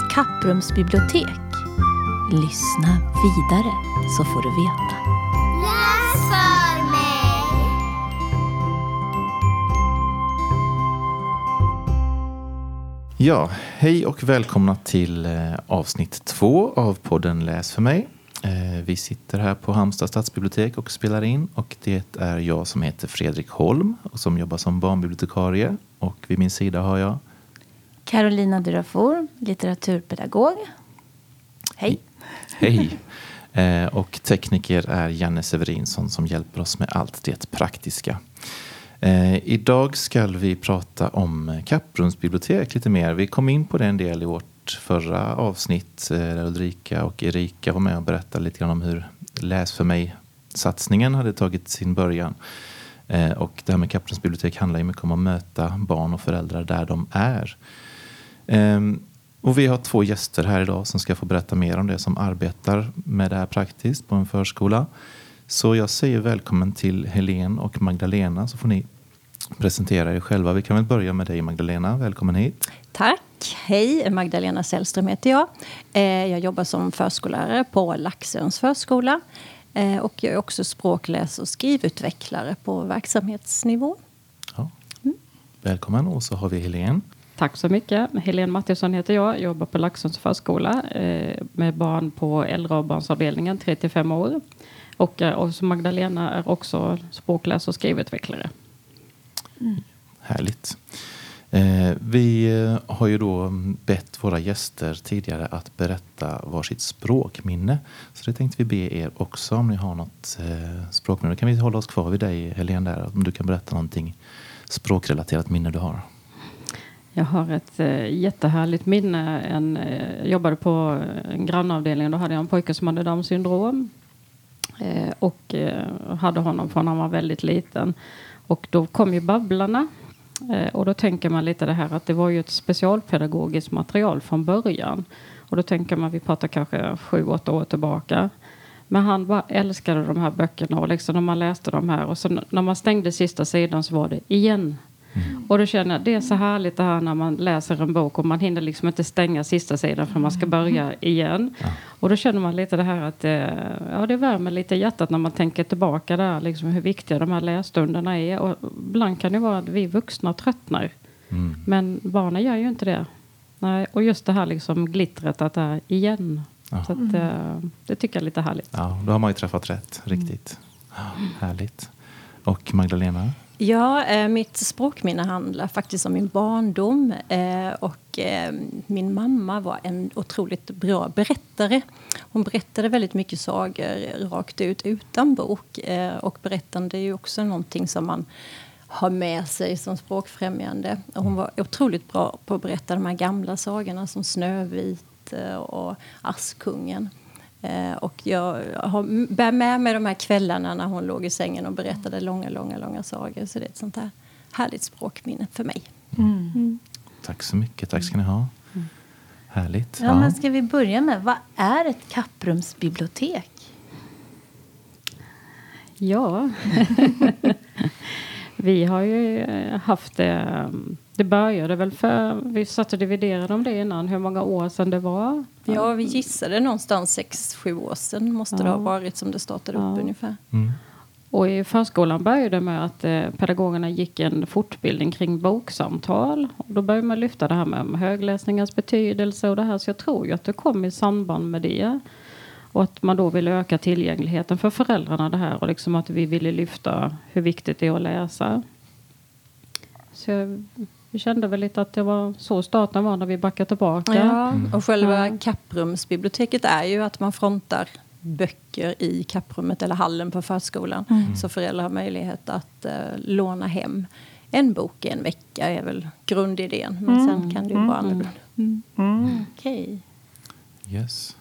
Ett kapprumsbibliotek? Lyssna vidare så får du veta. Läs för mig! Ja, hej och välkomna till eh, avsnitt två av podden Läs för mig. Eh, vi sitter här på Halmstad stadsbibliotek och spelar in och det är jag som heter Fredrik Holm och som jobbar som barnbibliotekarie och vid min sida har jag Carolina Durafor, litteraturpedagog. Hej. Hej! Eh, och tekniker är Janne Severinsson som hjälper oss med allt det praktiska. Eh, idag ska vi prata om Kapprums bibliotek lite mer. Vi kom in på den del i vårt förra avsnitt eh, där Ulrika och Erika var med och berättade lite grann om hur Läs för mig-satsningen hade tagit sin början. Och det här med Kapprums bibliotek handlar ju mycket om att möta barn och föräldrar där de är. Ehm, och vi har två gäster här idag som ska få berätta mer om det som arbetar med det här praktiskt på en förskola. Så jag säger välkommen till Helene och Magdalena så får ni presentera er själva. Vi kan väl börja med dig Magdalena. Välkommen hit. Tack. Hej, Magdalena Sällström heter jag. Eh, Jag jobbar som förskollärare på Laxöns förskola. Eh, Och jag är också språkläs och skrivutvecklare på verksamhetsnivå. Ja. Välkommen och så har vi Helene. Tack så mycket. Helene Mattisson heter jag. Jobbar på Laxåns förskola eh, med barn på äldre och barnsavdelningen 3-5 år. Och, eh, och Magdalena är också språkläs och skrivutvecklare. Härligt. Eh, vi har ju då bett våra gäster tidigare att berätta varsitt språkminne. Så det tänkte vi be er också om ni har något eh, språkminne. Då kan vi hålla oss kvar vid dig Helene där. Om du kan berätta någonting språkrelaterat minne du har. Jag har ett eh, jättehärligt minne. En, eh, jag jobbade på eh, en grannavdelning. Då hade jag en pojke som hade Downs syndrom. Eh, och eh, hade honom från han var väldigt liten. Och då kom ju Babblarna. Eh, och då tänker man lite det här att det var ju ett specialpedagogiskt material från början. Och då tänker man, vi pratar kanske sju, åtta år tillbaka. Men han bara älskade de här böckerna och liksom när man läste de här och så när man stängde sista sidan så var det igen. Och då känner jag, det är så härligt det här när man läser en bok och man hinner liksom inte stänga sista sidan för man ska börja igen. Och då känner man lite det här att eh, ja, det värmer lite hjärtat när man tänker tillbaka där, liksom hur viktiga de här lässtunderna är. Och ibland kan det vara att vi vuxna tröttnar. Mm. Men barnen gör ju inte det. Nej, och just det här liksom glittret att det är igen. Ja. Så att, eh, det tycker jag är lite härligt. Ja, då har man ju träffat rätt. Riktigt. Ja, härligt. Och Magdalena? Ja, eh, mitt språkminne handlar faktiskt om min barndom. Eh, och eh, min mamma var en otroligt bra berättare. Hon berättade väldigt mycket sagor rakt ut utan bok. Eh, och berättande är ju också någonting som man har med sig som språkfrämjande. Och hon var otroligt bra på att berätta de här gamla sagorna som Snövit eh, och Askungen. Eh, och jag har, bär med mig de här kvällarna när hon låg i sängen och berättade långa, långa, långa sagor. Så det är ett sånt här härligt språkminne för mig. Tack så mycket. Tack ska ni ha. Härligt. Ja, men ska vi börja med, vad är ett kapprumsbibliotek? Ja. vi har ju haft det. Det började väl för, vi satt och dividerade om det innan, hur många år sedan det var. Ja, vi gissade någonstans sex sju år sedan måste det Ja. ha varit som det startade upp Ja. ungefär. Mm. Och i förskolan började det med att eh, pedagogerna gick en fortbildning kring boksamtal. Och då började man lyfta det här med högläsningens betydelse och det här. Så jag tror ju att det kom i samband med det. Och att man då ville öka tillgängligheten för föräldrarna det här och liksom att vi ville lyfta hur viktigt det är att läsa. Så jag, vi kände väl lite att det var så starten var när vi backade tillbaka. Ja, och själva Ja. kapprumsbiblioteket är ju att man frontar böcker i kapprummet eller hallen på förskolan. Så föräldrar har möjlighet att eh, låna hem en bok en vecka är väl grundidén. Men sen kan det ju vara annorlunda. Okej. Yes.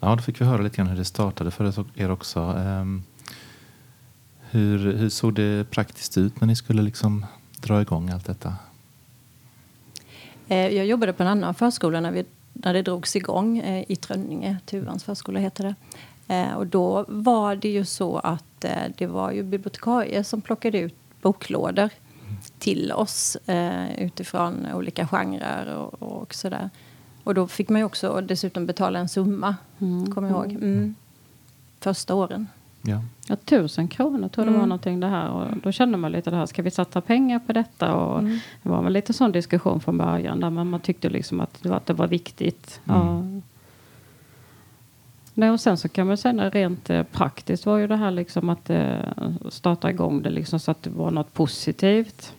Ja, då fick vi höra lite grann hur det startade för er också. Ehm, hur, hur såg det praktiskt ut när ni skulle liksom dra igång allt detta? Eh, Jag jobbade på en annan förskola när, vi, när det drogs igång eh, i Trönninge, Tuvans förskola heter det. Eh, Och då var det ju så att det var ju bibliotekarier som plockade ut boklådor. till oss utifrån olika genrer och, och sådär. Och då fick man ju också dessutom betala en summa, Mm. kommer jag ihåg. Mm. Första åren. Ja. Ja, tusen kronor tror jag det var Mm. någonting det här. Och då kände man lite det här, ska vi satsa pengar på detta? Och Mm. Det var väl lite sån diskussion från början där man, man tyckte liksom att det var, att det var viktigt. Ja. Nej, och sen så kan man säga rent eh, praktiskt var ju det här liksom att eh, starta igång det liksom så att det var något positivt.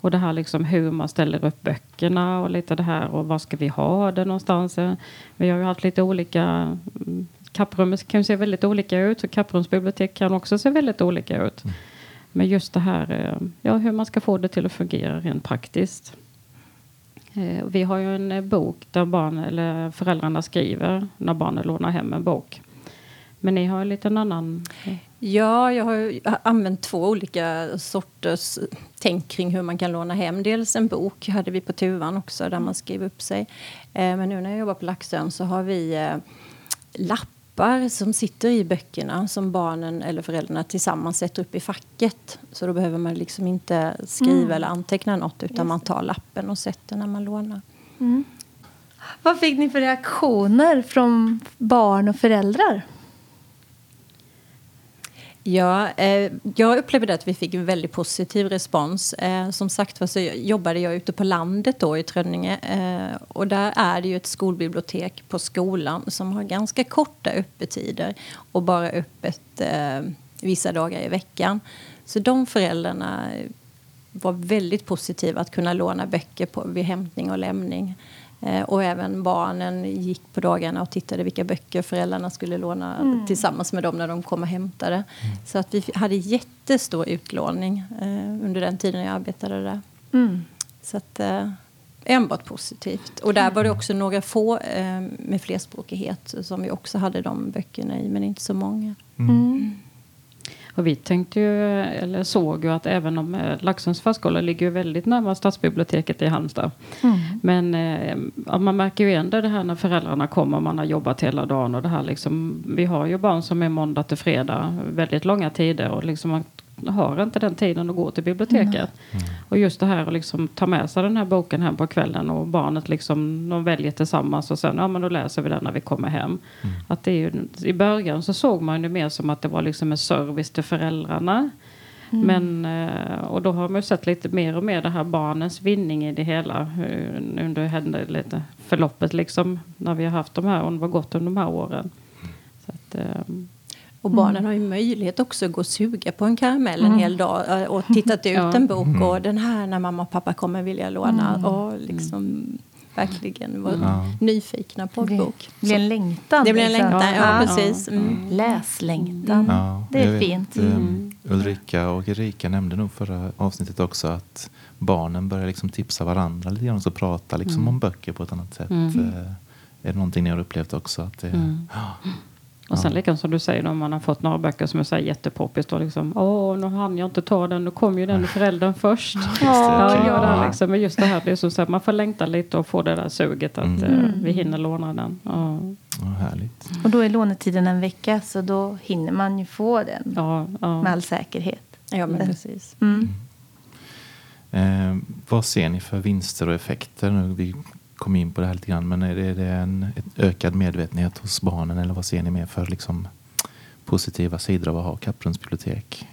Och det här liksom hur man ställer upp böckerna och lite det här och var ska vi ha det någonstans. Eh, Vi har ju haft lite olika mm, Kapprummet kan ju se väldigt olika ut så kapprumsbibliotek kan också se väldigt olika ut. Men just det här eh, ja, hur man ska få det till att fungera rent praktiskt. Eh, Vi har ju en eh, bok där barn, eller föräldrarna skriver när barnen lånar hem en bok. Men ni har en liten annan... Ja, jag har använt två olika sorters tänk kring hur man kan låna hem. Dels en bok hade vi på Tuvan också där man skrev upp sig. Men nu när jag jobbar på Laxön så har vi eh, lappar som sitter i böckerna som barnen eller föräldrarna tillsammans sätter upp i facket. Så då behöver man liksom inte skriva eller anteckna något utan man tar lappen och sätter när man lånar. Vad fick ni för reaktioner från barn och föräldrar? Ja, eh, jag upplevde att vi fick en väldigt positiv respons. Eh, som sagt var så jobbade jag ute på landet då i Trönninge. Eh, och där är det ju ett skolbibliotek på skolan som har ganska korta öppettider och bara öppet eh, vissa dagar i veckan. Så de föräldrarna var väldigt positiva att kunna låna böcker på, vid hämtning och lämning. Eh, och även barnen gick på dagarna och tittade vilka böcker föräldrarna skulle låna tillsammans med dem när de kom och hämtade. Så att vi hade jättestor utlåning eh, under den tiden jag arbetade där. Mm. Så att, eh, enbart positivt. Och där var det också några få eh, med flerspråkighet som vi också hade de böckerna i, men inte så många. Och vi tänkte ju, eller såg ju att även om eh, Laxåns förskola ligger väldigt nära stadsbiblioteket i Halmstad. Mm. Men eh, ja, man märker ju ändå det här när föräldrarna kommer och man har jobbat hela dagen. Och det här liksom, vi har ju barn som är måndag till fredag väldigt långa tider och liksom man har inte den tiden att gå till biblioteket. Och just det här att liksom ta med sig den här boken hem på kvällen och barnet liksom, de väljer tillsammans och sen ja men då läser vi den när vi kommer hem. Att det är ju, I början så såg man det mer som att det var liksom en service till föräldrarna. Men, eh, och då har man ju sett lite mer och mer det här barnens vinning i det hela. hur- Under hände lite förloppet liksom. När vi har haft de här och det var gått under de här åren. Så att, eh, Och barnen har ju möjlighet också att gå och suga på en karamell en hel dag eh, och tittat ut Ja. en bok och den här när mamma och pappa kommer vilja låna och liksom verkligen vara Ja. nyfikna på en bok. Det blir en längtan. Det blir en liksom. längtan, ja, Ja. precis. Mm. Läslängtan. Ja, Det är jag vet, fint. eh, Mm. Ulrika och Erika nämnde nog förra avsnittet också att barnen börjar liksom tipsa varandra lite grann och så prata liksom om böcker på ett annat sätt. Mm. Eh, Är det någonting ni har upplevt också? Att det, Mm. Och sen Ja. likadant som du säger, om man har fått några böcker som är så här jättepoppis. Då liksom, åh, nu hann jag inte ta den, nu kom ju den föräldern först. Ja, okej. ja, det Ja. liksom, men just det här, det är så så här, man får längta lite och få det där suget att Mm. eh, vi hinner låna den. Ja, Ja, härligt. Och då är lånetiden en vecka så då hinner man ju få den ja, ja. med all säkerhet. Ja, men precis. Mm. Eh, vad ser ni för vinster och effekter? Nu, vi kom in på det här lite grann, men är det, är det en ökad medvetenhet hos barnen eller vad ser ni mer för liksom, positiva sidor av att ha Kapprumsbibliotek?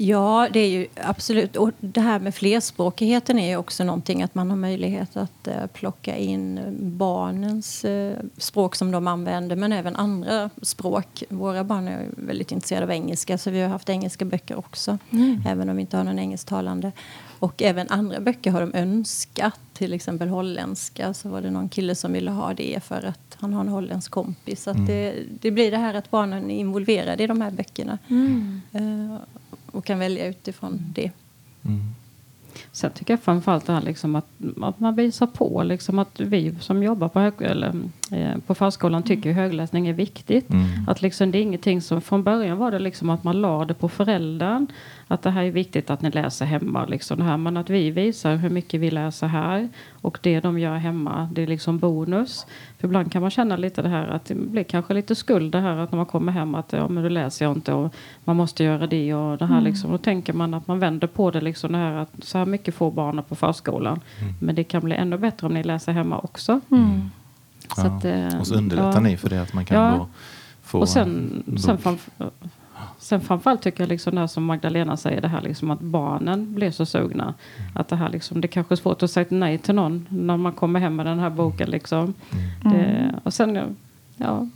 Ja, det är ju absolut. Och det här med flerspråkigheten är ju också någonting att man har möjlighet att eh, plocka in barnens eh, språk som de använder, men även andra språk. Våra barn är väldigt intresserade av engelska, så vi har haft engelska böcker också, även om vi inte har någon engelsktalande. Och även andra böcker har de önskat, till exempel holländska. Så var det någon kille som ville ha det för att han har en holländsk kompis. Så att det, det blir det här att barnen är involverade i de här böckerna. Eh, och kan välja utifrån det. Mm. Sen tycker jag framförallt det här liksom att, att man visar på liksom att vi som jobbar på hög, eller på förskolan tycker högläsning är viktigt. Mm. Att liksom det är ingenting som, från början var det liksom att man la det på föräldern. Att det här är viktigt att ni läser hemma. Liksom det här. Men att vi visar hur mycket vi läser här. Och det de gör hemma, det är liksom bonus. För ibland kan man känna lite det här att det blir kanske lite skuld det här att när man kommer hem att ja men då läser jag inte och man måste göra det och det här liksom. Då tänker man att man vänder på det liksom det här att så här mycket får barnen på förskolan. Men det kan bli ännu bättre om ni läser hemma också. Mm. Så Ja. att, eh, Och så underlättar ja. ni för det att man kan Ja. då få Och sen, en sen, framf- sen framförallt tycker jag liksom det här som Magdalena säger, det här liksom att barnen blir så sugna. Mm. Att det här liksom, det kanske är svårt att säga nej till någon när man kommer hem med den här boken liksom. Mm. Det, och sen, ja.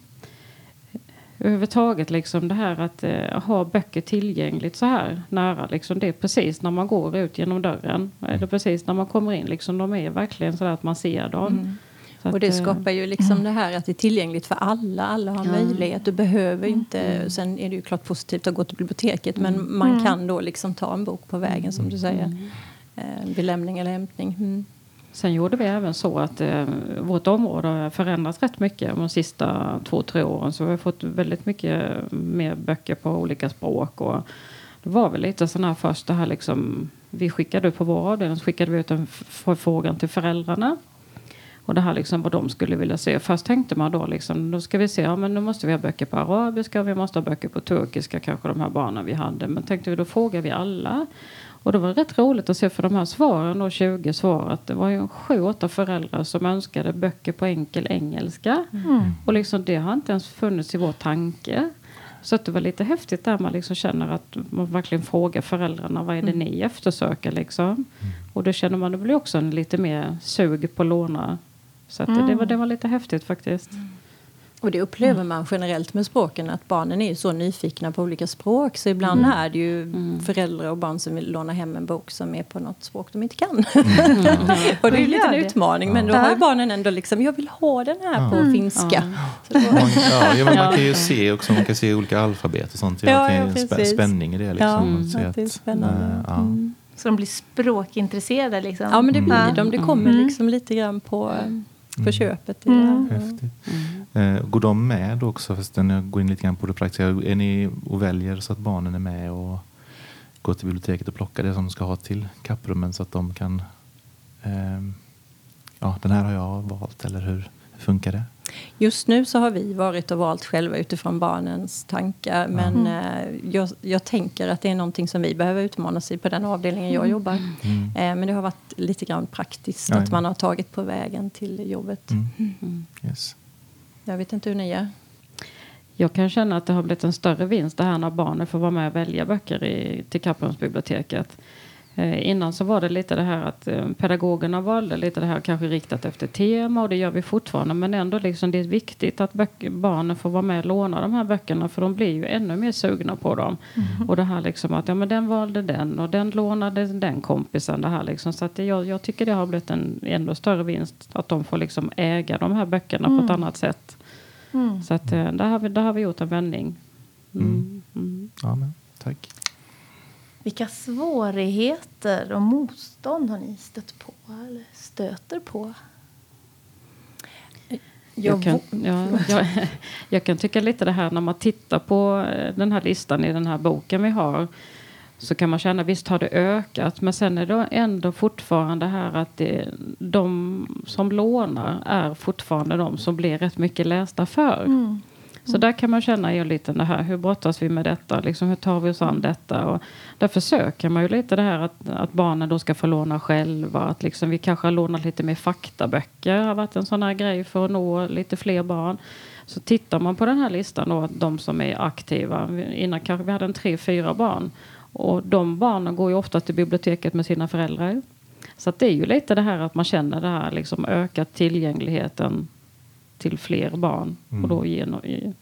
Överhuvudtaget liksom det här att eh, ha böcker tillgängligt så här nära. Liksom, det är precis när man går ut genom dörren. Eller precis när man kommer in. Liksom, de är verkligen så där att man ser dem. Så Och det eh, skapar ju liksom det här att det är tillgängligt för alla. Alla har Ja. möjlighet. Du behöver inte... Sen är det ju klart positivt att gå till biblioteket. Men man kan då liksom ta en bok på vägen som du säger. Eh, vid lämning eller hämtning. Mm. Sen gjorde vi även så att eh, vårt område har förändrats rätt mycket de sista två, tre åren. Så vi har fått väldigt mycket mer böcker på olika språk. Och det var väl lite sån här först det här liksom. Vi skickade ut på vår avdelning skickade vi ut en förfrågan till föräldrarna. Och det här liksom vad de skulle vilja se. Först tänkte man då liksom, då ska vi se, ja men då måste vi ha böcker på arabiska och vi måste ha böcker på turkiska, kanske de här barnen vi hade. Men tänkte vi, då frågar vi alla. Och det var rätt roligt att se för de här svaren, då 20 svar, att det var ju sju, åtta föräldrar som önskade böcker på enkel engelska. Och liksom det har inte ens funnits i vår tanke. Så att det var lite häftigt där man liksom känner att man verkligen frågar föräldrarna vad är det ni eftersöker liksom. Och då känner man det blir också en lite mer sug på att låna. Så att det, var, det var lite häftigt faktiskt. Och det upplever man generellt med språken att barnen är ju så nyfikna på olika språk så ibland Mm. är det ju föräldrar och barn som vill låna hem en bok som är på något språk de inte kan. Mm. och det är ju lite en Gör det. utmaning men då har ju barnen ändå liksom, jag vill ha den här på finska. Så då, Man, ja, man kan ju se också, man kan se olika alfabet och sånt. Ja, Ja, det är ja, en spänning i det. Liksom, Ja, att det är att, spännande. eh, ja. Mm. Så de blir språkintresserade liksom. Ja men det blir Mm. de, det kommer Mm. liksom lite grann på, på köpet. I Mm. det här. Häftigt. Eh, går de med också, när jag går in lite grann på det praktiska, är ni och väljer så att barnen är med och går till biblioteket och plockar det som de ska ha till kapprummen så att de kan, ehm, ja den här har jag valt, eller hur funkar det? Just nu så har vi varit och valt själva utifrån barnens tankar. Men eh, jag, jag tänker att det är någonting som vi behöver utmanas i på den avdelningen jag jobbar. Mm. Eh, men det har varit lite grann praktiskt Ja, att ja. man har tagit på vägen till jobbet. Mm. Yes. Jag vet inte hur ni är. Jag kan känna att det har blivit en större vinst det här när barnen får vara med och välja böcker i, till Kapprumsbiblioteket. Eh, innan så var det lite det här att eh, pedagogerna valde lite det här kanske riktat efter tema och det gör vi fortfarande men ändå liksom det är viktigt att böcker, barnen får vara med och låna de här böckerna för de blir ju ännu mer sugna på dem. Och det här liksom att ja men den valde den och den lånade den kompisen det här liksom så att det, jag, jag tycker det har blivit en ännu större vinst att de får liksom äga de här böckerna på ett annat sätt. Mm. Så att, eh, där, har vi, där har vi gjort en vändning. Mm. Mm. Ja, men, tack. Vilka svårigheter och motstånd har ni stött på eller stöter på? Jag, kan, ja, jag, jag kan tycka lite det här när man tittar på eh, den här listan i den här boken vi har. Så kan man känna visst har det ökat men sen är det ändå fortfarande här att det, de som lånar är fortfarande de som blir rätt mycket lästa för. Så där kan man känna ju lite det här, hur brottas vi med detta? Liksom, hur tar vi oss an detta? Och där försöker man ju lite det här att, att barnen då ska få låna själva. Att liksom, vi kanske har lånat lite mer faktaböcker. har varit en sån här grej för att nå lite fler barn. Så tittar man på den här listan då, de som är aktiva. Innan kanske vi hade en tre, fyra barn. Och de barnen går ju ofta till biblioteket med sina föräldrar. Så att det är ju lite det här att man känner det här liksom ökat tillgängligheten till fler barn. Mm. Och då genom i,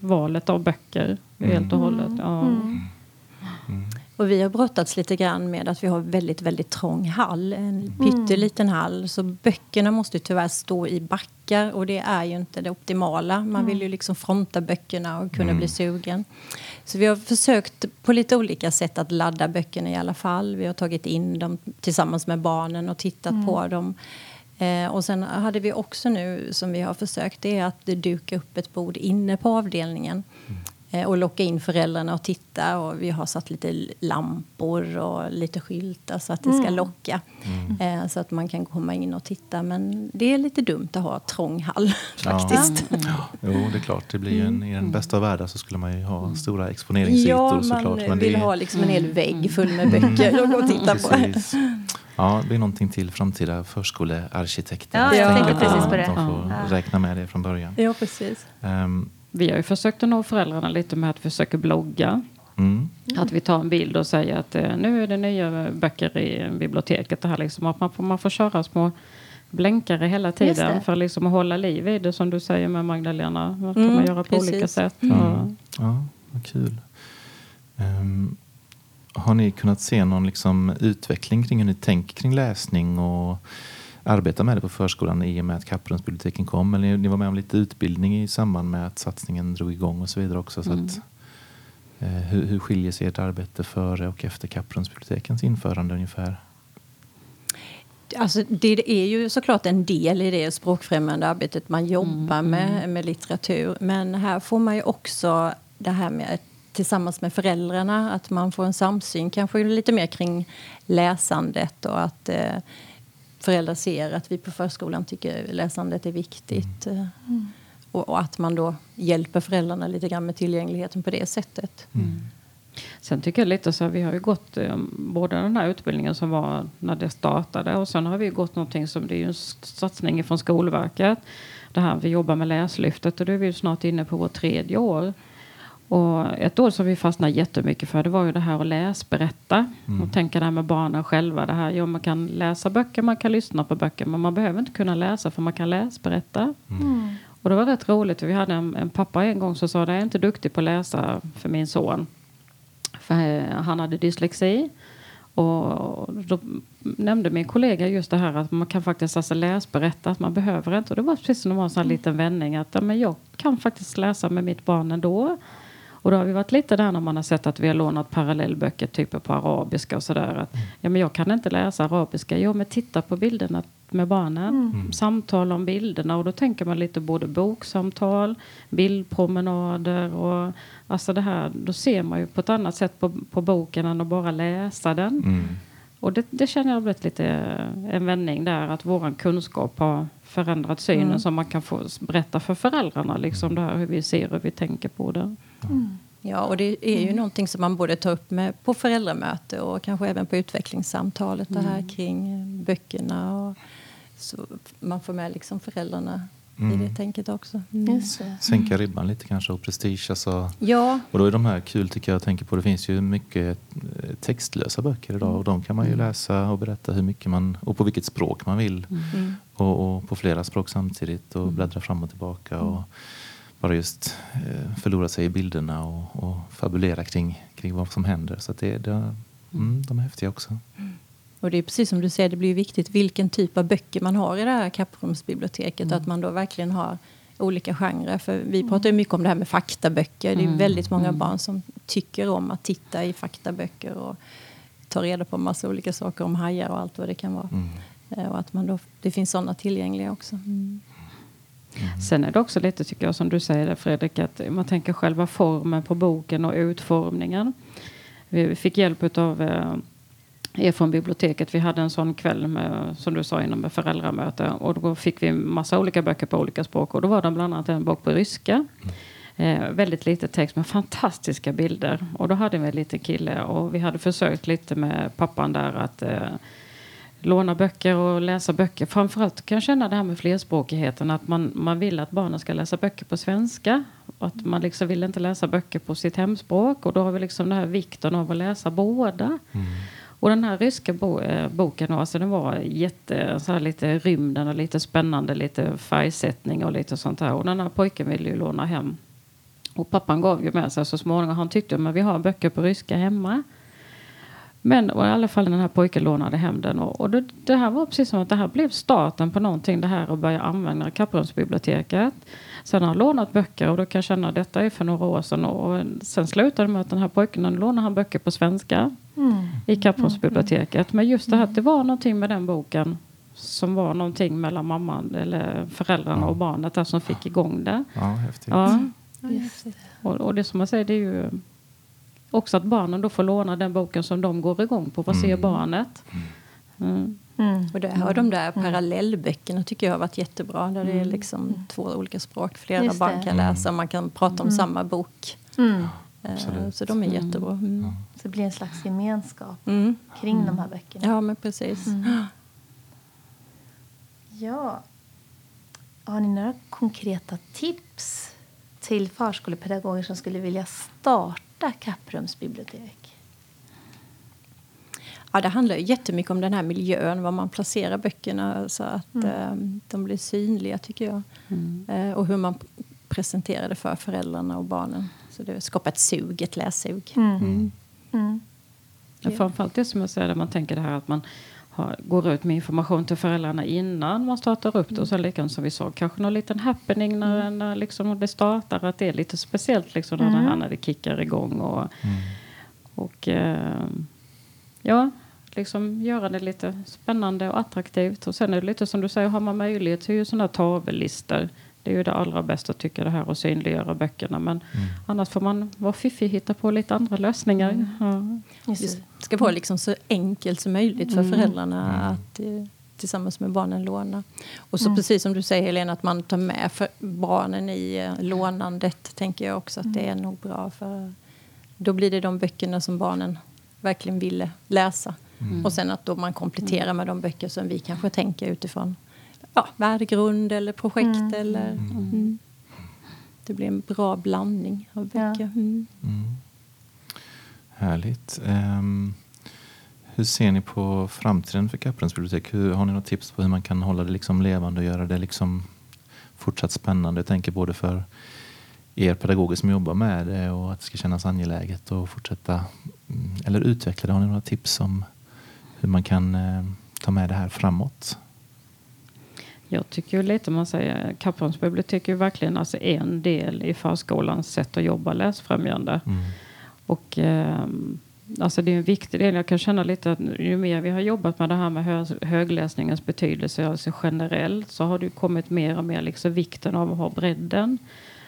valet av böcker helt och hållet. Ja. Mm. Och vi har brottats lite grann med att vi har väldigt, väldigt trång hall. En pytteliten hall. Så böckerna måste tyvärr stå i backar och det är ju inte det optimala. Man vill ju liksom fronta böckerna och kunna bli sugen. Så vi har försökt på lite olika sätt att ladda böckerna i alla fall. Vi har tagit in dem tillsammans med barnen och tittat på dem. Eh, och sen hade vi också nu, som vi har försökt, det är att duka upp ett bord inne på avdelningen. Eh, och locka in föräldrarna och titta. Och vi har satt lite lampor och lite skyltar så att det ska locka. Eh, så att man kan komma in och titta. Men det är lite dumt att ha trång hall faktiskt. Jo, det är klart. Det blir ju en, I den bästa av världar så skulle man ju ha stora exponeringsytor Ja, man såklart. Men vill det, ha liksom en hel vägg full med böcker att gå och titta på. Ja, det är någonting till framtida förskolearkitekter. Ja, jag tänker tänkte precis på det. De får Ja. räkna med det från början. Ja, precis. Ehm, Vi har ju försökt att nå föräldrarna lite med att försöka blogga. mm. Att vi tar en bild och säger att eh, nu är det nya böcker i biblioteket. Det här liksom, att man, får, man får köra små blänkare hela tiden för liksom att hålla liv i det som du säger med Magdalena. Det kan Mm, man göra på precis. olika sätt. Mm. Och, Ja, vad kul. Ehm, har ni kunnat se någon liksom utveckling kring hur ni tänker kring läsning och arbetar med det på förskolan i och med att Kapprumsbiblioteken kom? Eller ni var med om lite utbildning i samband med att satsningen drog igång och så vidare också. Så att, eh, hur, hur skiljer sig ert arbete före och efter Kapprumsbibliotekens införande ungefär? Alltså, det är ju såklart en del i det språkfrämjande arbetet man jobbar med, med litteratur. Men här får man ju också det här med tillsammans med föräldrarna, att man får en samsyn kanske lite mer kring läsandet och att eh, föräldrar ser att vi på förskolan tycker läsandet är viktigt. eh, Och, och att man då hjälper föräldrarna lite grann med tillgängligheten på det sättet. Sen tycker jag lite så här, vi har ju gått eh, både den här utbildningen som var när det startade och sen har vi gått någonting som det är ju en satsning från Skolverket. Det här vi jobbar med läslyftet och då är vi ju snart inne på vårt tredje år. Och ett år som vi fastnade jättemycket för det var ju det här att läsberätta. Och tänka det här med barnen själva. Det här, ja, man kan läsa böcker, man kan lyssna på böcker men man behöver inte kunna läsa för man kan läsberätta. Och det var rätt roligt. Vi hade en, en pappa en gång som sa att jag är inte duktig på att läsa för min son. För eh, han hade dyslexi. Och då nämnde min kollega just det här att man kan faktiskt alltså läsberätta att man behöver inte. Och det var precis som det var en sån här liten vändning att ja, men jag kan faktiskt läsa med mitt barn ändå. Och då har vi varit lite där när man har sett att vi har lånat parallellböcker typ på arabiska och sådär. Att, ja, men jag kan inte läsa arabiska. Jo, men titta på bilderna med barnen. Samtal om bilderna. Och då tänker man lite både boksamtal, bildpromenader och alltså det här. Då ser man ju på ett annat sätt på, på boken än att bara läsa den. Mm. Och det, det känner jag har blivit lite en vändning där. Att våran kunskap har förändrat synen som man kan få berätta för föräldrarna. Liksom det här hur vi ser och hur vi tänker på det. Ja, och det är ju någonting som man borde ta upp med på föräldramöte och kanske även på utvecklingssamtalet. Det här kring eh, böckerna. Och så man får med liksom föräldrarna i det tänket också. Mm. Det. Sänka ribban lite kanske och prestige. Alltså. Ja, Och då är de här kul tycker jag att tänka på. Det finns ju mycket eh, textlösa böcker idag och de kan man ju läsa och berätta hur mycket man och på vilket språk man vill. Och, och på flera språk samtidigt och bläddra fram och tillbaka. Och bara just eh, förlora sig i bilderna och, och fabulera kring, kring vad som händer. Så att det, det, mm, de är häftiga också. och det är precis som du säger, det blir viktigt vilken typ av böcker man har i det här Kapprumsbiblioteket. Att man då verkligen har olika genrer. För vi pratar ju mycket om det här med faktaböcker. Det är väldigt många barn som tycker om att titta i faktaböcker och ta reda på massa olika saker om hajar och allt vad det kan vara. Eh, Och att man då, det finns sådana tillgängliga också. Mm. Mm. Sen är det också lite, tycker jag, som du säger där, Fredrik, att man tänker själva formen på boken och utformningen. Vi fick hjälp av eh, er från biblioteket. Vi hade en sån kväll med, som du sa innan, med föräldramöte. Och då fick vi massa olika böcker på olika språk. Och då var det bland annat en bok på ryska. Eh, väldigt lite text men fantastiska bilder. Och då hade vi en liten kille och vi hade försökt lite med pappan där att eh, låna böcker och läsa böcker. Framförallt kan jag känna det här med flerspråkigheten. Att man, man vill att barnen ska läsa böcker på svenska. Att man liksom vill inte läsa böcker på sitt hemspråk. Och då har vi liksom den här vikten av att läsa båda. Och den här ryska bo, eh, boken alltså den var jätte, så här lite rymden och lite spännande, lite färgsättning och lite sånt där. Och den här pojken ville ju låna hem. Och pappan gav ju med sig så småningom. Han tyckte att vi har böcker på ryska hemma. Men och i alla fall den här pojken lånade hem den. Och, och det, det här var precis som att det här blev starten på någonting. Det här att börja använda Kapprumsbiblioteket. Sen har han lånat böcker och då kan jag känna att detta är för några år sedan. Och, och sen slutade det med att den här pojken lånar han böcker på svenska. I Kapprumsbiblioteket. Men just det här att det var någonting med den boken. som var någonting mellan mamman eller föräldrarna och barnet där som fick igång det. Ja, häftigt. Ja. Just det. Och, och det som man säger det är ju också att barnen då får låna den boken som de går igång på. Vad ser Mm. barnet? Mm. Mm. Och, det, och de där parallellböckerna tycker jag har varit jättebra. Där det är liksom två olika språk. Flera Just barn det. kan läsa och man kan prata om samma bok. Mm. Eh, Absolut. Så de är jättebra. Mm. Så det blir en slags gemenskap Mm. kring de här böckerna. Ja, men precis. Ja. Har ni några konkreta tips till förskolepedagoger som skulle vilja starta Kapprumsbibliotek? Ja, det handlar ju jättemycket om den här miljön, var man placerar böckerna så att eh, de blir synliga, tycker jag. Eh, och hur man presenterar det för föräldrarna och barnen. Så det skapar ett sug, ett lässug. Mm. Mm. Ja, framförallt det som jag säger, där man tänker det här att man har, går ut med information till föräldrarna innan man startar upp det. Och sen likadant som vi sa, kanske någon liten happening när, när liksom det startar. Att det är lite speciellt liksom när, det här, när det kickar igång. Och, och eh, ja, liksom göra det lite spännande och attraktivt. Och sen är det lite som du säger, har man möjlighet till ju sådana här tavellistor. Det är ju det allra bästa tycker jag det här att synliggöra böckerna. Men annars får man vara fiffig hitta på lite andra lösningar. Ja. Just Det ska vara liksom så enkelt som möjligt för föräldrarna att eh, tillsammans med barnen låna. Och så precis som du säger Helena, att man tar med för barnen i eh, lånandet tänker jag också att det är nog bra. för Då blir det de böckerna som barnen verkligen ville läsa. Och sen att då man kompletterar med de böcker som vi kanske tänker utifrån ja, värdegrund eller projekt. Eller, mm. Det blir en bra blandning av Ja. böcker. Mm. Mm. Härligt. Ehm, hur ser ni på framtiden för Kapprens bibliotek? Hur, har ni något tips på hur man kan hålla det liksom levande och göra det liksom fortsatt spännande? Jag tänker både för er pedagoger som jobbar med det och att det ska kännas angeläget och fortsätta mm, eller utveckla det. Har ni några tips om hur man kan eh, ta med det här framåt? Jag tycker lite, man säger, Kapprons bibliotek är verkligen alltså en del i förskolans sätt att jobba läsfrämjande. Mm. Och ehm, alltså det är en viktig del. Jag kan känna lite att ju mer vi har jobbat med det här med hö högläsningens betydelse alltså generellt så har det ju kommit mer och mer liksom vikten av att ha bredden.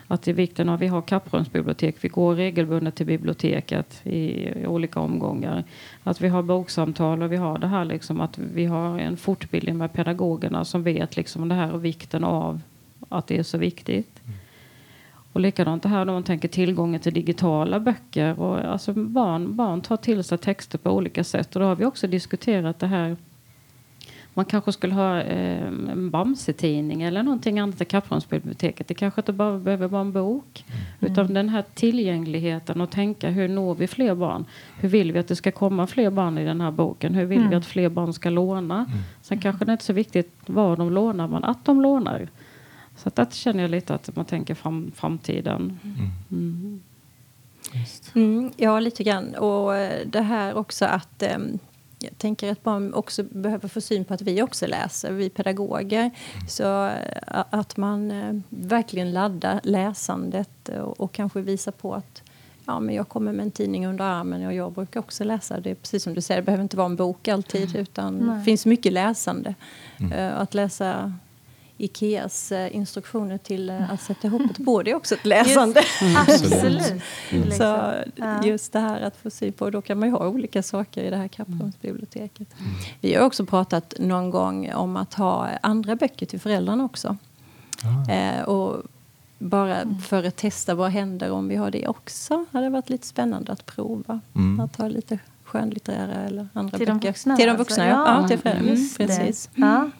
Att det är vikten av att vi har kapprumsbibliotek. Vi går regelbundet till biblioteket i, i olika omgångar. Att vi har boksamtal och vi har det här liksom att vi har en fortbildning med pedagogerna som vet liksom det här och vikten av att det är så viktigt. Och likadant det här när man tänker tillgången till digitala böcker. Och alltså barn, barn tar till sig texter på olika sätt. Och då har vi också diskuterat det här. Man kanske skulle ha eh, en Bamse-tidning eller någonting annat i Kapprumsbiblioteket. Det kanske inte bara behöver vara en bok. Utan den här tillgängligheten och tänka hur når vi fler barn? Hur vill vi att det ska komma fler barn i den här boken? Hur vill vi att fler barn ska låna? Sen kanske det inte är så viktigt vad de lånar, men att de lånar. Så att där känner jag lite att man tänker fram, framtiden. Mm. Mm, ja, lite grann. Och eh, det här också att eh, jag tänker att barn också behöver få syn på att vi också läser, vi pedagoger. Så eh, att man eh, verkligen laddar läsandet och, och kanske visar på att ja, men jag kommer med en tidning under armen och jag brukar också läsa. Det är precis som du säger, det behöver inte vara en bok alltid utan det finns mycket läsande. Eh, att läsa Ikeas eh, instruktioner till eh, att sätta ihop ett bord är också ett läsande. Absolut. Liksom. Så Ja. just det här att få syn på, då kan man ju ha olika saker i det här Kapprumsbiblioteket. Vi har också pratat någon gång om att ha andra böcker till föräldrarna också. Eh, och bara för att testa vad händer om vi har det också. hade varit lite spännande att prova. Mm. Att ha lite skönlitterära eller andra Till de böcker. vuxna, Till de alltså. vuxna, ja. ja till föräldrar. Mm, just det. precis. Ja.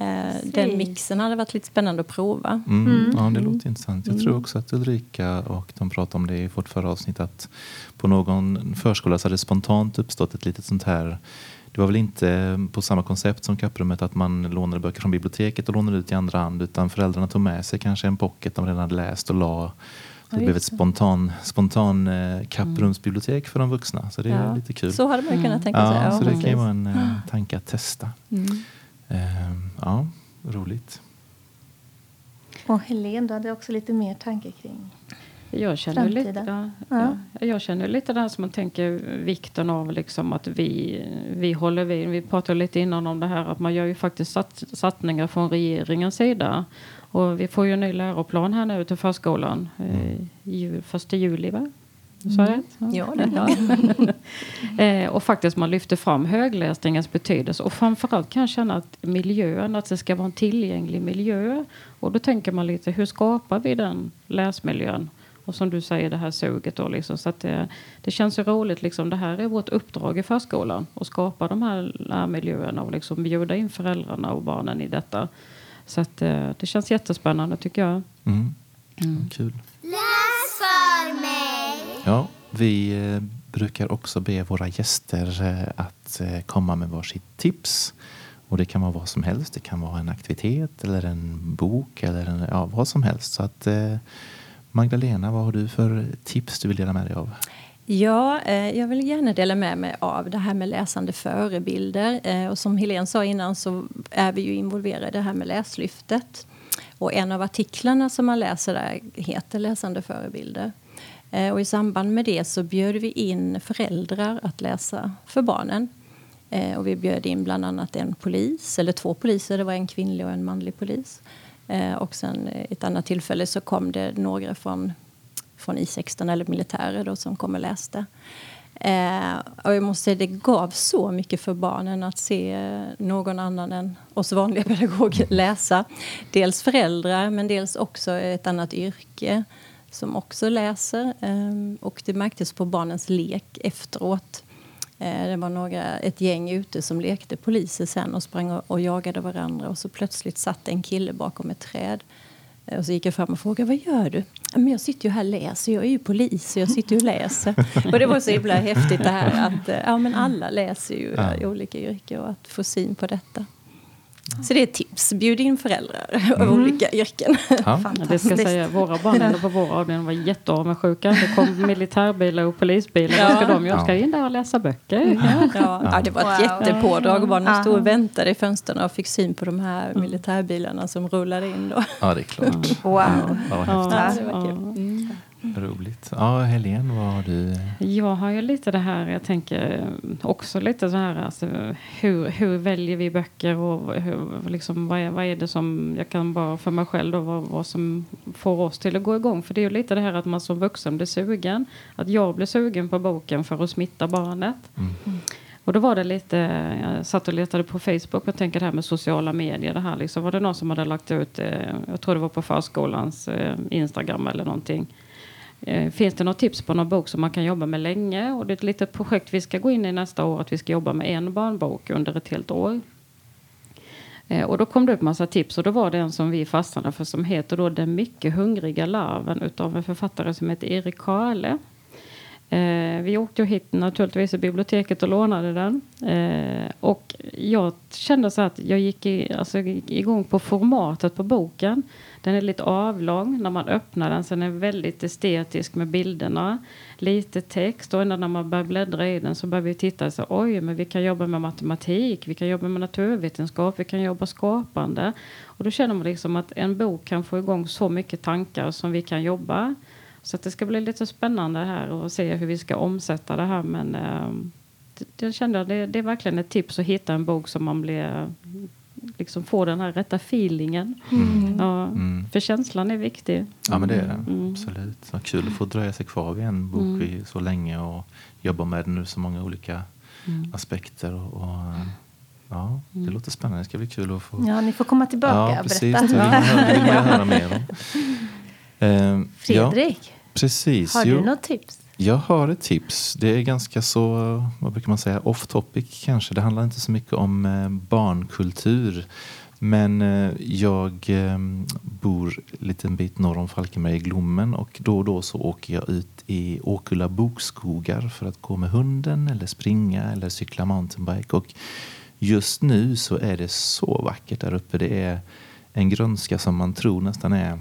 Eh, Precis. den mixen hade varit lite spännande att prova. Mm. Ja, det låter intressant. Jag tror också att Ulrika och de pratade om det i vårt förra avsnitt att på någon förskola så hade det spontant uppstått ett litet sånt här det var väl inte på samma koncept som kapprummet att man lånade böcker från biblioteket och lånade ut i andra hand utan föräldrarna tog med sig kanske en pocket de redan hade läst och la så det blev ett spontan, spontan eh, kapprumsbibliotek för de vuxna. Så det är Ja, lite kul. Så hade man ju kunnat tänka sig. ja, så det kan ju vara en eh, tanke att testa. Mm. Ehm, ja, roligt. Och Helene, du hade också lite mer tankar kring Jag känner, lite, ja, Ja. ja, jag känner lite det här som man tänker vikten av liksom att vi, vi håller vid. Vi pratade lite innan om det här att man gör ju faktiskt sat, satsningar från regeringens sida. Och vi får ju en ny läroplan här nu till förskolan. Eh, jul, första juli va? Så är det? Ja, det eh, och faktiskt man lyfter fram högläsningens betydelse. Och framförallt kan jag känna att miljön, att det ska vara en tillgänglig miljö. Och då tänker man lite, hur skapar vi den läsmiljön? Och som du säger, det här suget då liksom. Så att det, det känns ju roligt liksom. Det här är vårt uppdrag i förskolan. Att skapa de här lärmiljöerna och liksom bjuda in föräldrarna och barnen i detta. Så att eh, det känns jättespännande tycker jag. Mm. Kul. Läs för mig. Ja, vi eh, brukar också be våra gäster eh, att eh, komma med varsitt tips. Och det kan vara vad som helst. Det kan vara en aktivitet eller en bok eller en, ja, vad som helst. Så att eh, Magdalena, vad har du för tips du vill dela med dig av? Ja, eh, jag vill gärna dela med mig av det här med läsande förebilder. Eh, och som Helene sa innan så är vi ju involverade i det här med Läslyftet. Och en av artiklarna som man läser där heter Läsande förebilder. Eh, och i samband med det så bjöd vi in föräldrar att läsa för barnen. Eh, och vi bjöd in bland annat en polis, eller två poliser, det var en kvinnlig och en manlig polis. Eh, och sen ett annat tillfälle så kom det några från från I16 eller militärer då, som kom och läste. Eh, och jag måste säga, det gav så mycket för barnen att se någon annan än oss vanliga pedagoger läsa. Dels föräldrar, men dels också ett annat yrke som också läser. Eh, och det märktes på barnens lek efteråt. Eh, det var några, ett gäng ute som lekte poliser sen och sprang och, jagade varandra. Och så plötsligt satt en kille bakom ett träd. Eh, Och så gick jag fram och frågade, vad gör du? "Ja, Men jag sitter ju här och läser, jag är ju polis och jag sitter ju och läser. och det var så himla häftigt det här att eh, ja, men alla läser ju Ja. i olika yrken och att få syn på detta. Så det är tips, bjud in föräldrar av olika yrken. Ja. Det ska säga, våra barn på vår avdelning var jätteavundsjuka. Det kom militärbilar och polisbilar. Ja. Då ska de, ska Ja. in där och läsa böcker. Ja. Ja, ja, det var ett Wow. jättepådrag och barnen stod och väntade i fönstren och fick syn på de här militärbilarna som rullade in. Då. ja, det är klart. Wow. Ja, häftigt. det var kul. Ja. Roligt. Ja, Helene, vad har du? Jag har ju lite det här, jag tänker eh, också lite så här, alltså, hur, hur väljer vi böcker och hur, liksom, vad, är, vad är det som, jag kan bara för mig själv då, vad, vad som får oss till att gå igång. För det är ju lite det här att man som vuxen blir sugen, att jag blir sugen på boken för att smitta barnet. Och då var det lite, jag satt och letade på Facebook och tänker det här med sociala medier. Det här liksom, var det någon som hade lagt ut, eh, jag tror det var på förskolans eh, Instagram eller någonting. Eh, Finns det något tips på någon bok som man kan jobba med länge? Och det är ett litet projekt vi ska gå in i nästa år, att vi ska jobba med en barnbok under ett helt år. Eh, Och då kom det upp massa tips och då var det en som vi fastnade för som heter då Den mycket hungriga larven utav en författare som heter Erik Karle. Eh, vi åkte ju hit naturligtvis till biblioteket och lånade den. Eh, och jag kände så att jag gick i, alltså, igång på formatet på boken. Den är lite avlång när man öppnar den. Sen är den väldigt estetisk med bilderna. Lite text. Och ända när man börjar bläddra i den så börjar vi titta. Så, Oj, men vi kan jobba med matematik. Vi kan jobba med naturvetenskap. Vi kan jobba skapande. Och då känner man liksom att en bok kan få igång så mycket tankar som vi kan jobba. Så att det ska bli lite spännande här att se hur vi ska omsätta det här. Men eh, det, jag kände att det, det är verkligen ett tips att hitta en bok som man blir, liksom får den här rätta feelingen. Ja, Mm. För känslan är viktig. Ja, men det är det. Mm. Absolut. Så kul att få dröja sig kvar vid en bok Mm. i så länge och jobba med den ur så många olika Mm. aspekter. Och, och, ja, det låter spännande. Det ska bli kul att få Ja, ni får komma tillbaka Ja, och precis. Det berätta. vill man det vill man höra mer om. Ehm, ja, Fredrik, precis. har Jo, du något tips? Jag har ett tips. Det är ganska så, vad brukar man säga, off topic kanske. Det handlar inte så mycket om eh, barnkultur. Men eh, jag eh, bor en liten bit norr om Falkenberg i Glommen och då och då så åker jag ut i Åkulla bokskogar för att gå med hunden eller springa eller cykla mountainbike. Och just nu så är det så vackert där uppe. Det är en grönska som man tror nästan är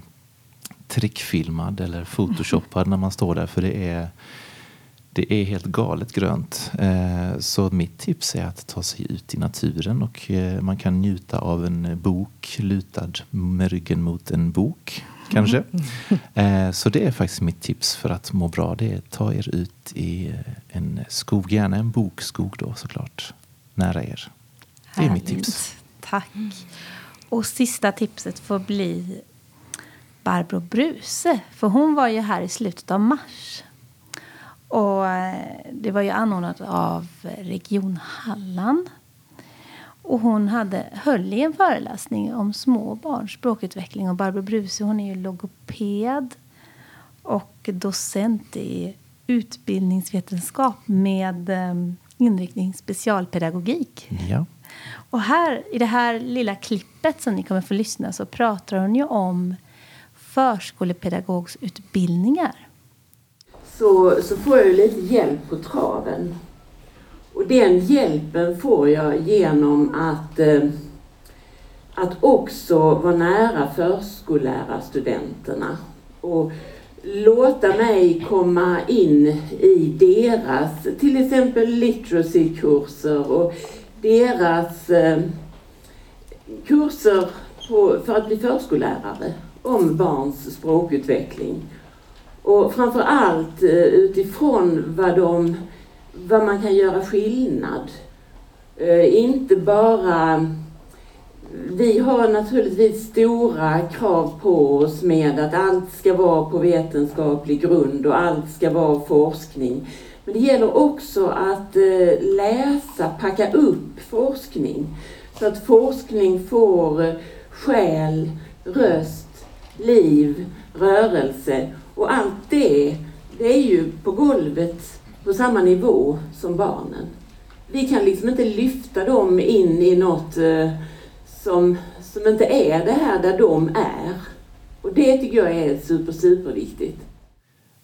trickfilmad eller photoshoppad när man står där för det är det är helt galet grönt. Eh, Så mitt tips är att ta sig ut i naturen och eh, man kan njuta av en bok lutad med ryggen mot en bok. kanske. Eh, så det är faktiskt mitt tips för att må bra. Det är att ta er ut i en skog, gärna en bokskog då såklart, nära er. Det är mitt Härligt. tips. Tack. Och sista tipset får bli Barbro Bruse. För hon var ju här i slutet av mars. Och eh, det var ju anordnat av Region Halland. Och hon hade, höll i en föreläsning om små barns språkutveckling. Och Barbro Bruse hon är ju logoped och docent i utbildningsvetenskap med eh, inriktning specialpedagogik. Ja. Och här, i det här lilla klippet som ni kommer få lyssna så pratar hon ju om förskolepedagogsutbildningar. så, så får jag ju lite hjälp på traven. Och den hjälpen får jag genom att, eh, att också vara nära förskollärarstudenterna och låta mig komma in i deras, till exempel literacykurser och deras eh, kurser på, för att bli förskollärare om barns språkutveckling. Och framför allt eh, utifrån vad, de, vad man kan göra skillnad. Eh, inte bara... Vi har naturligtvis stora krav på oss med att allt ska vara på vetenskaplig grund och allt ska vara forskning. Men det gäller också att eh, läsa, packa upp forskning. Så att forskning får själ, röst, liv, rörelse och allt det, det är ju på golvet på samma nivå som barnen. Vi kan liksom inte lyfta dem in i något eh, som, som inte är det här där de är. Och det tycker jag är super, super viktigt.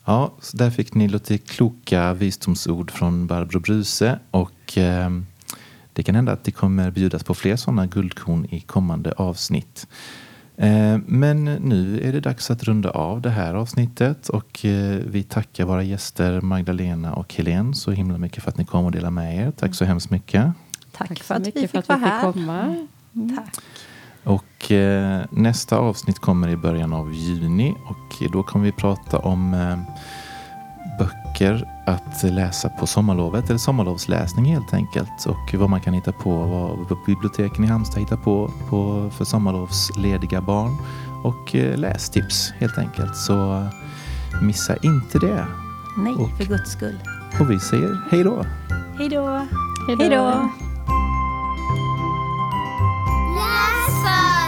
Ja, så där fick ni lite kloka visdomsord från Barbro Bruse och eh, det kan hända att det kommer bjudas på fler sådana guldkorn i kommande avsnitt. Eh, men nu är det dags att runda av det här avsnittet och eh, vi tackar våra gäster Magdalena och Helene så himla mycket för att ni kom och delade med er. Tack så hemskt mycket. Tack, Tack för så att vi mycket fick för att vara vi fick komma. Tack. Och eh, nästa avsnitt kommer i början av juni och då kommer vi prata om böcker att läsa på sommarlovet, eller sommarlovsläsning helt enkelt. Och vad man kan hitta på, vad biblioteken i Halmstad hittar på, på för sommarlovslediga barn. Och eh, lästips helt enkelt. Så eh, missa inte det. Nej, och, för guds skull. Och vi säger hej då. Hej då. Hej då. Läs